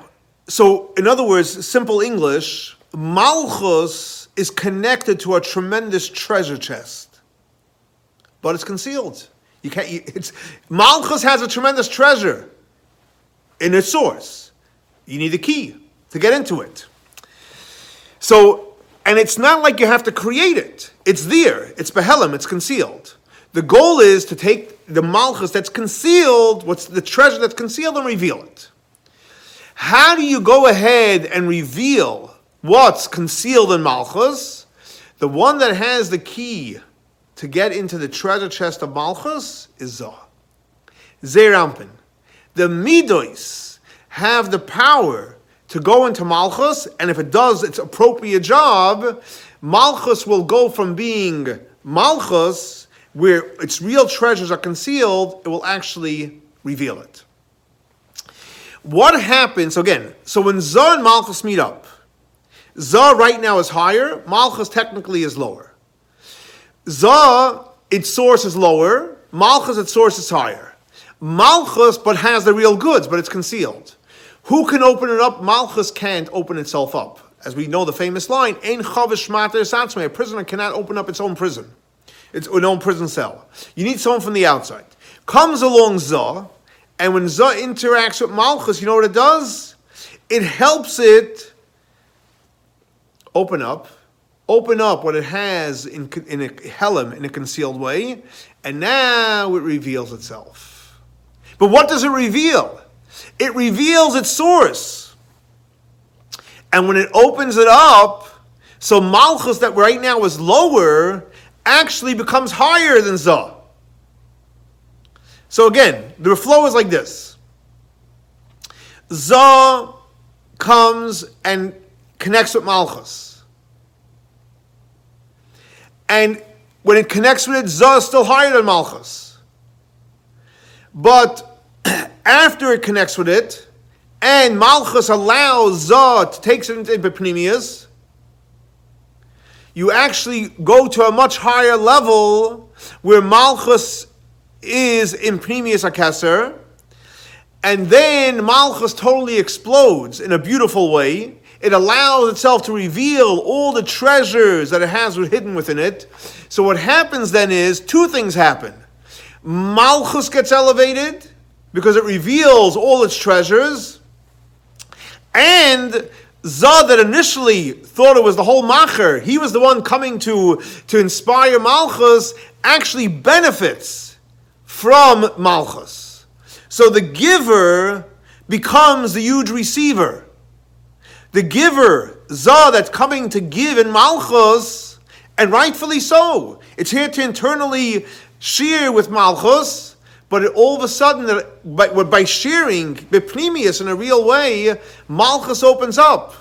so in other words, simple English, Malchus is connected to a tremendous treasure chest, but it's concealed. You can't. It's Malchus has a tremendous treasure in its source. You need a key to get into it. So and it's not like you have to create it. It's there. It's behelim. It's concealed. The goal is to take the malchus that's concealed, what's the treasure that's concealed, and reveal it. How do you go ahead and reveal what's concealed in malchus? The one that has the key to get into the treasure chest of malchus is Zah. Zerampin. The midos have the power to go into Malchus, and if it does its appropriate job, Malchus will go from being Malchus, where its real treasures are concealed, it will actually reveal it. What happens, again, so when Zah and Malchus meet up, Zah right now is higher, Malchus technically is lower. Zah, its source is lower, Malchus, its source is higher. Malchus, but has the real goods, but it's concealed. Who can open it up? Malchus can't open itself up. As we know the famous line, Ein chavish A prisoner cannot open up its own prison, its own prison cell. You need someone from the outside. Comes along Zah, and when Zah interacts with Malchus, you know what it does? It helps it open up, open up what it has in, in a helim, in a concealed way, and now it reveals itself. But what does it reveal? it reveals its source. And when it opens it up, so Malchus that right now is lower actually becomes higher than Zah. So again, the flow is like this. Zah comes and connects with Malchus. And when it connects with it, Zah is still higher than Malchus. But after it connects with it, and Malchus allows Zah to take it into Pnimius, you actually go to a much higher level where Malchus is in Pnimius HaKeser, and then Malchus totally explodes in a beautiful way. It allows itself to reveal all the treasures that it has hidden within it. So what happens then is two things happen. Malchus gets elevated because it reveals all its treasures, and Zah that initially thought it was the whole Macher, he was the one coming to, to inspire Malchus, actually benefits from Malchus. So the giver becomes the huge receiver. The giver, Zah, that's coming to give in Malchus, and rightfully so. It's here to internally share with Malchus, but all of a sudden, uh, by, by sharing Bipnimius in a real way, Malchus opens up,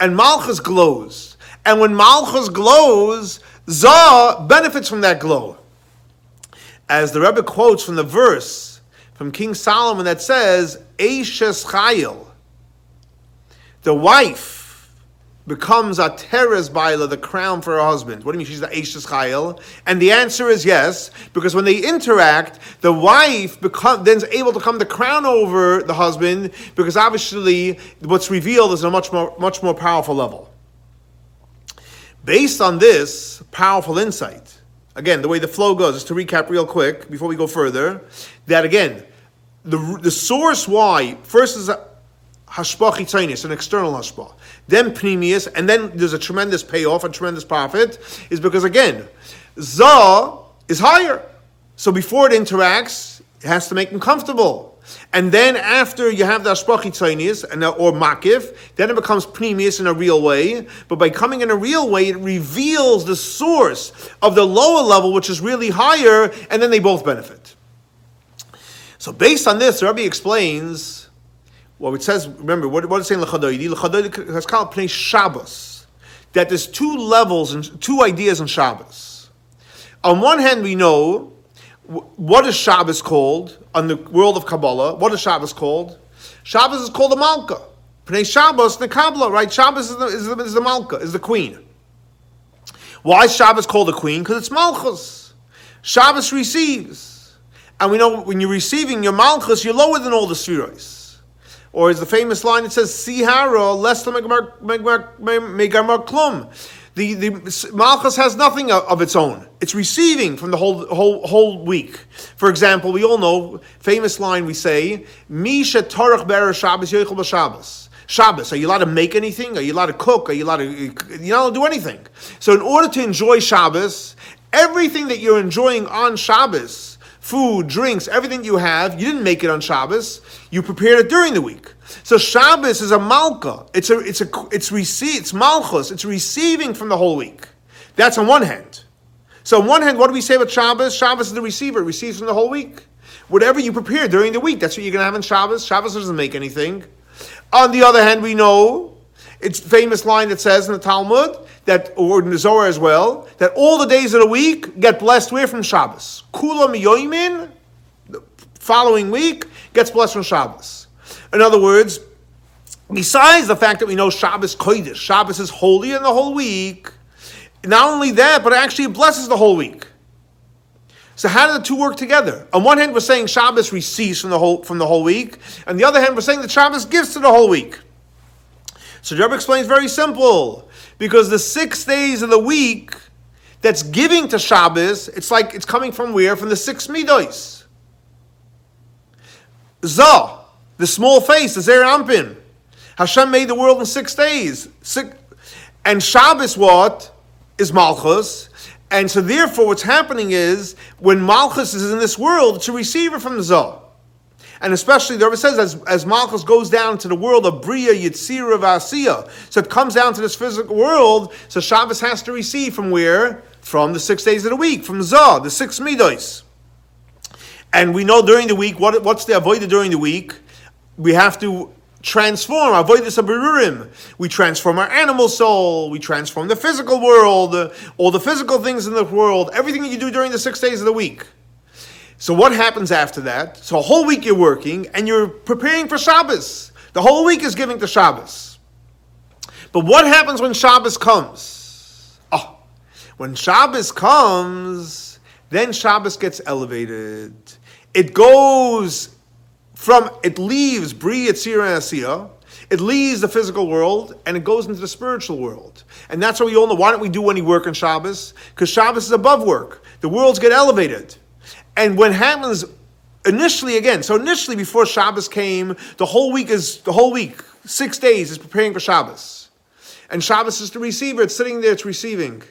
and Malchus glows. And when Malchus glows, Zah benefits from that glow. As the Rebbe quotes from the verse from King Solomon that says, Eishes Chayil, the wife becomes a teres baila, the crown for her husband. What do you mean she's the Eishes Chayil? And the answer is yes, because when they interact, the wife become, then is able to come the crown over the husband, because obviously what's revealed is a much more, much more powerful level. Based on this powerful insight, again, the way the flow goes, just to recap real quick before we go further, that again, the, the source why, first is hashpah chitzonis, an external hashpah. Then pnimius, and then there's a tremendous payoff, a tremendous profit, is because again, za is higher. So before it interacts, it has to make them comfortable. And then after you have the hashpah chitzonis or makif, then it becomes pnimius in a real way. But by coming in a real way, it reveals the source of the lower level, which is really higher, and then they both benefit. So based on this, Rabbi explains well, it says, remember, what, what is saying L'chadoidi? L'chadoidi has called Pnei Shabbos. That there's two levels and two ideas in Shabbos. On one hand, we know what is Shabbos called on the world of Kabbalah. What is Shabbos called? Shabbos is called the Malka. Pnei Shabbos, the Kabbalah, right? Shabbos is the, is the, is the Malka, is the queen. Why is Shabbos called the queen? Because it's Malchus. Shabbos receives. And we know when you're receiving your Malchus, you're lower than all the spheres. Or is the famous line that says, Sihara, less than megamar klum. The, the Malchus has nothing of, its own. It's receiving from the whole, whole, whole week. For example, we all know, famous line we say, Misha Tarach Ber Shabbos Shabbos. Shabbos, are you allowed to make anything? Are you allowed to cook? Are you allowed to, you're not allowed to do anything. So in order to enjoy Shabbos, everything that you're enjoying on Shabbos, food, drinks, everything you have, you didn't make it on Shabbos. You prepared it during the week. So Shabbos is a malka. It's a it's a it's receive it's malchus. It's receiving from the whole week. That's on one hand. So on one hand, what do we say about Shabbos? Shabbos is the receiver, receives from the whole week. Whatever you prepare during the week, that's what you're going to have on Shabbos. Shabbos doesn't make anything. On the other hand, we know it's famous line that says in the Talmud that, or in the Zohar as well, that all the days of the week get blessed where from Shabbos. Kula miyoimin, the following week, gets blessed from Shabbos. In other words, besides the fact that we know Shabbos Kodesh, Shabbos is holy in the whole week, not only that, but actually it blesses the whole week. So how do the two work together? On one hand, we're saying Shabbos receives from the whole from the whole week, and the other hand, we're saying that Shabbos gives to the whole week. So Rebbe explains very simple because the six days of the week that's giving to Shabbos, it's like it's coming from where? From the six midos. Zah, the small face, the Zer Ampin. Hashem made the world in six days. Six, and Shabbos what? Is Malchus. And so therefore what's happening is when Malchus is in this world, it's a receiver from the Zah. And especially, the Rebbe says, as, as Malchus goes down to the world of Bria, Yitzira, Vasiya, so it comes down to this physical world, so Shabbos has to receive from where? From the six days of the week, from Zah, the six midos. And we know during the week, what, what's the avoided during the week? We have to transform, avoid this abirurim. We transform our animal soul, we transform the physical world, all the physical things in the world, everything you do during the six days of the week. So what happens after that? So a whole week you're working and you're preparing for Shabbos. The whole week is giving to Shabbos. But what happens when Shabbos comes? Oh, when Shabbos comes, then Shabbos gets elevated. It goes from, it leaves Bri Yetzirah Asiyah, it leaves the physical world and it goes into the spiritual world. And that's what we all know. Why don't we do any work on Shabbos? Because Shabbos is above work. The worlds get elevated. And what happens initially again, so initially before Shabbos came, the whole week is the whole week, six days is preparing for Shabbos. And Shabbos is the receiver, it's sitting there, it's receiving.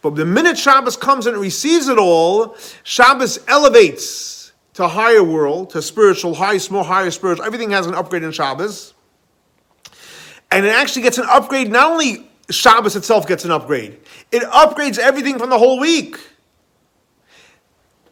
But the minute Shabbos comes and it receives it all, Shabbos elevates to higher world, to spiritual, high, small, higher spiritual. Everything has an upgrade in Shabbos. And it actually gets an upgrade, not only Shabbos itself gets an upgrade, it upgrades everything from the whole week.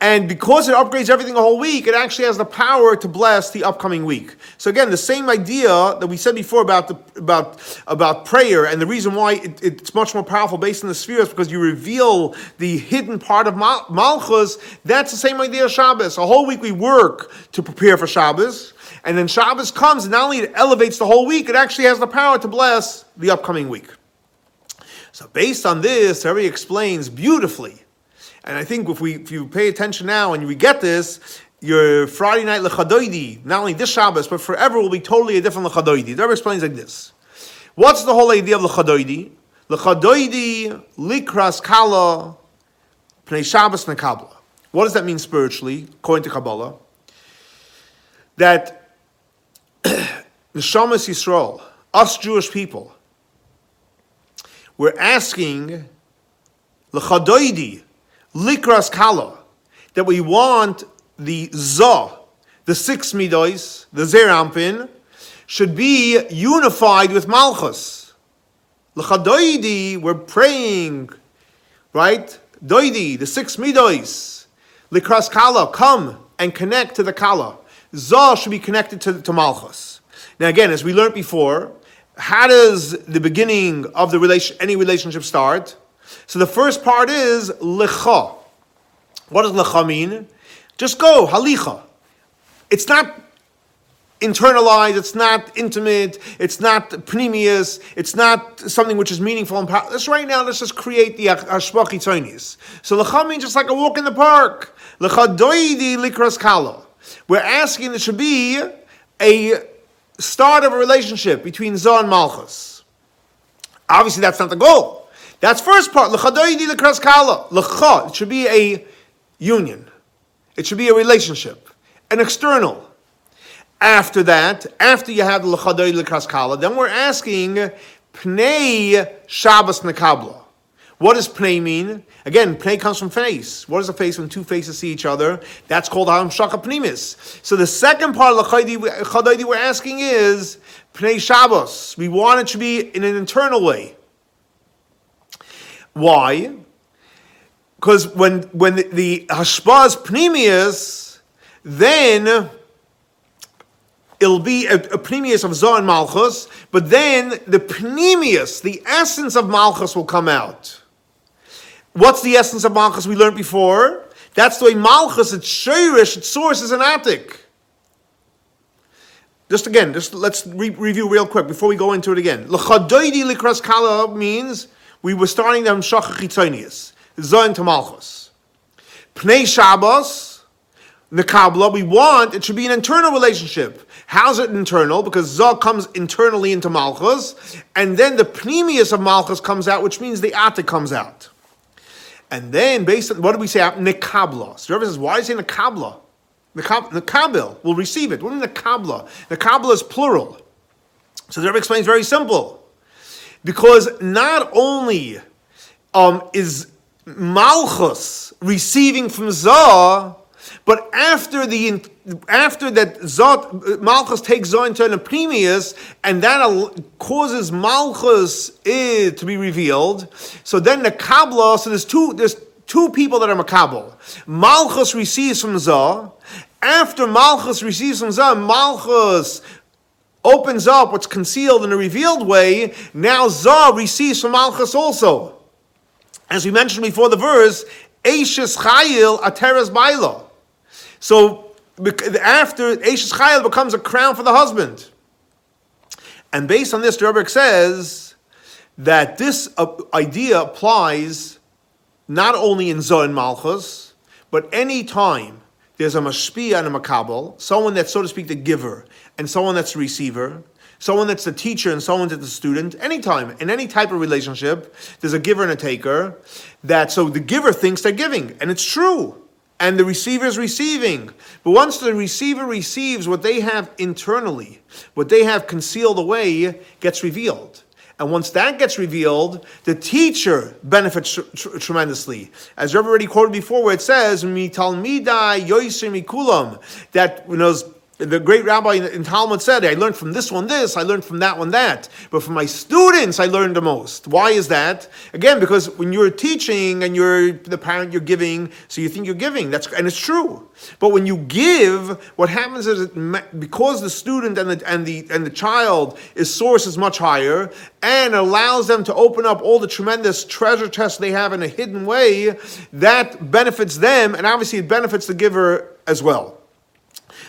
And because it upgrades everything a whole week, it actually has the power to bless the upcoming week. So again, the same idea that we said before about the, about about prayer, and the reason why it, it's much more powerful based on the spheres because you reveal the hidden part of Mal- Malchus. That's the same idea of Shabbos. A whole week we work to prepare for Shabbos, and then Shabbos comes, and not only it elevates the whole week, it actually has the power to bless the upcoming week. So based on this, Harry explains beautifully and I think if we if you pay attention now and we get this, your Friday night lechadoidi, not only this Shabbos, but forever will be totally a different lechadoidi. The Rebbe explains like this. What's the whole idea of lechadoidi? Lechadoidi likras kala pnei Shabbos nekabla. What does that mean spiritually, according to Kabbalah? That Neshamas Yisrael, us Jewish people, we're asking lechadoidi likras kala, that we want the za, the six midos, the zerampin, should be unified with malchus. L'chadoidi, we're praying, right? Doidi, the six midos, likras kala, come and connect to the kala. Za should be connected to, to malchus. Now again, as we learned before, how does the beginning of the relation, any relationship start? So the first part is lecha. What does lecha mean? Just go, halicha. It's not internalized, it's not intimate, it's not pnimius, it's not something which is meaningful and powerful. Let's right now, let's just create the hashpach tzonius. So lecha means just like a walk in the park. Lecha doidi likras kala. We're asking there should be a start of a relationship between Zoh and Malchus. Obviously, that's not the goal. That's first part. L'cha. It should be a union. It should be a relationship, an external. After that, after you have the l'chadoy l'kraskala, then we're asking pnei Shabbos nekabla. What does pnei mean? Again, pnei comes from face. What is a face when two faces see each other? That's called hamshacha pnimis. So the second part of l'chadoy we're asking is pnei Shabbos. We want it to be in an internal way. Why? Because when when the, the hashpah is pnimius, then it'll be a, a of Zoh and Malchus, but then the pneumius, the essence of Malchus will come out. What's the essence of Malchus we learned before? That's the way Malchus, its shirish, its source is an Atik. Just again, just let's re- review real quick before we go into it again. L'chadoidi likras kala means we were starting them Shachar Chitzonius, Zoin to Malchus. Pnei Shabbos, Nekabla, we want it should be an internal relationship. How's it internal? Because Zah comes internally into Malchus, and then the Pnimius of Malchus comes out, which means the Atik comes out. And then, based on what do we say? Nekabla. So Rebbe says, why is it Nekabla? Nekabil will receive it. What is Nekabla? Nekabla is plural. So the Rebbe explains very simple. Because not only um, is Malchus receiving from Zah, but after the after that Zot Malchus takes Zah into an Apremius, and that causes Malchus to be revealed. So then the Kabbalah, so there's two there's two people that are Makabal. Malchus receives from Zah. After Malchus receives from Zah, Malchus opens up what's concealed in a revealed way, now Zah receives from Malchus also. As we mentioned before the verse, Ashes Chayil Ateres Baila. So after Ashes Chayil becomes a crown for the husband. And based on this, Rebbe says that this uh, idea applies not only in Zohar Malchus, but any time there's a mashpia and a makabel, someone that's, so to speak, the giver, and someone that's the receiver, someone that's the teacher and someone that's the student, anytime, in any type of relationship, there's a giver and a taker, that so the giver thinks they're giving, and it's true. And the receiver is receiving. But once the receiver receives what they have internally, what they have concealed away, gets revealed. And once that gets revealed, the teacher benefits tr- tr- tremendously. As I've already quoted before, where it says, "Mi talmidai mikulam," that you know the great rabbi in Talmud said, I learned from this one this, I learned from that one that. But from my students, I learned the most. Why is that? Again, because when you're teaching and you're the parent, you're giving, so you think you're giving. That's and it's true. But when you give, what happens is it, because the student and the and the and the child is source is much higher and allows them to open up all the tremendous treasure chests they have in a hidden way, that benefits them, and obviously it benefits the giver as well.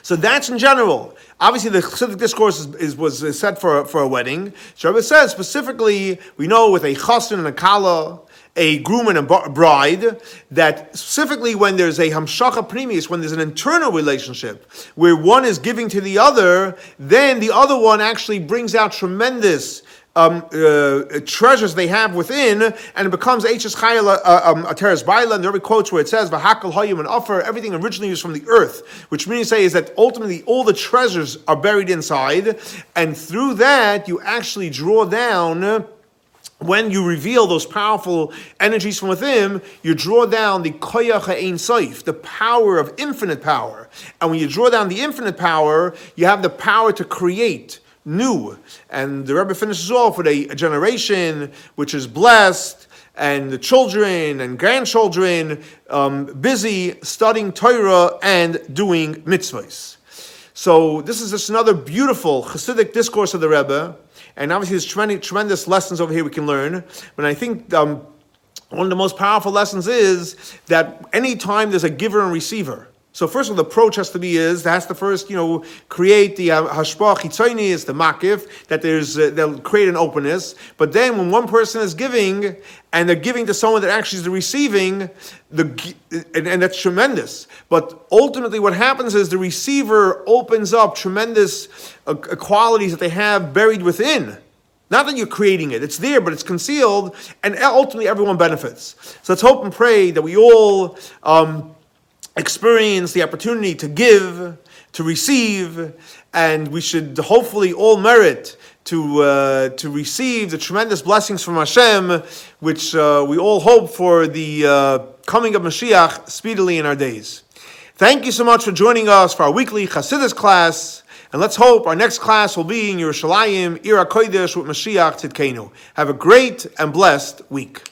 So that's in general. Obviously, the Chassidic discourse is, is, was set for, for a wedding. Shabbat says specifically, we know with a chassan and a kala, a groom and a bride, that specifically when there's a hamshacha pnimis, when there's an internal relationship where one is giving to the other, then the other one actually brings out tremendous um, uh, treasures they have within, and it becomes H's Chayil uh, um, Ateres Baila, and there are quotes where it says Vahakal Hayim and Offer, everything originally is from the earth, which means say is that ultimately all the treasures are buried inside, and through that you actually draw down when you reveal those powerful energies from within, you draw down the koyach ein saif, the power of infinite power. And when you draw down the infinite power, you have the power to create new. And the Rebbe finishes off with a, a generation which is blessed and the children and grandchildren um, busy studying Torah and doing mitzvahs. So this is just another beautiful Hasidic discourse of the Rebbe, and obviously there's tremendous, tremendous lessons over here we can learn. But I think um, one of the most powerful lessons is that anytime there's a giver and receiver, so first of all, the approach has to be is has to first you know create the uh, hashpah chitzoni is the makif that there's uh, they'll create an openness. But then when one person is giving and they're giving to someone that actually is receiving, the and, and that's tremendous. But ultimately, what happens is the receiver opens up tremendous uh, qualities that they have buried within. Not that you're creating it, it's there, but it's concealed, and ultimately everyone benefits. So let's hope and pray that we all. Um, experience the opportunity to give, to receive, and we should hopefully all merit to uh, to receive the tremendous blessings from Hashem, which uh, we all hope for the uh, coming of Mashiach speedily in our days. Thank you so much for joining us for our weekly Chassidus class. And let's hope our next class will be in Yerushalayim, Ir HaKodesh with Mashiach Tzidkenu. Have a great and blessed week.